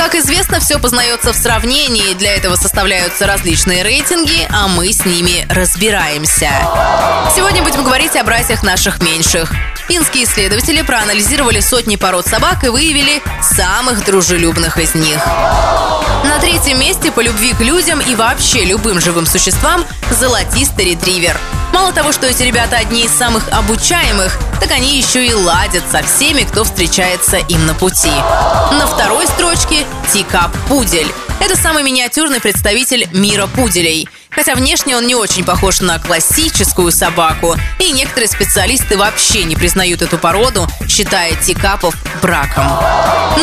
Как известно, все познается в сравнении. Для этого составляются различные рейтинги, а мы с ними разбираемся. Сегодня будем говорить о братьях наших меньших. Финские исследователи проанализировали сотни пород собак и выявили самых дружелюбных из них. На третьем месте по любви к людям и вообще любым живым существам золотистый ретривер. Мало того, что эти ребята одни из самых обучаемых, так они еще и ладят со всеми, кто встречается им на пути. На второй строчке Тикап Пудель. Это самый миниатюрный представитель мира пуделей. Хотя внешне он не очень похож на классическую собаку, и некоторые специалисты вообще не признают эту породу, считая тикапов браком.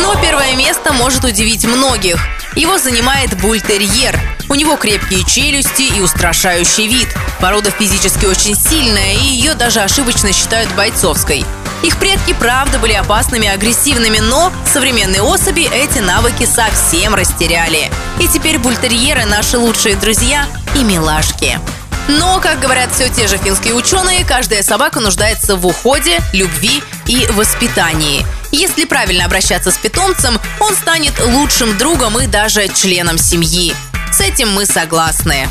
Но первое место может удивить многих. Его занимает бультерьер. У него крепкие челюсти и устрашающий вид. Порода физически очень сильная, и ее даже ошибочно считают бойцовской. Их предки, правда, были опасными и агрессивными, но современные особи эти навыки совсем растеряли. И теперь бультерьеры – наши лучшие друзья и милашки. Но, как говорят все те же финские ученые, каждая собака нуждается в уходе, любви и воспитании. Если правильно обращаться с питомцем, он станет лучшим другом и даже членом семьи. С этим мы согласны.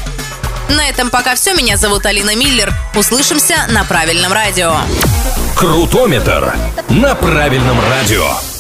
На этом пока все. Меня зовут Алина Миллер. Услышимся на правильном радио. Крутометр на правильном радио.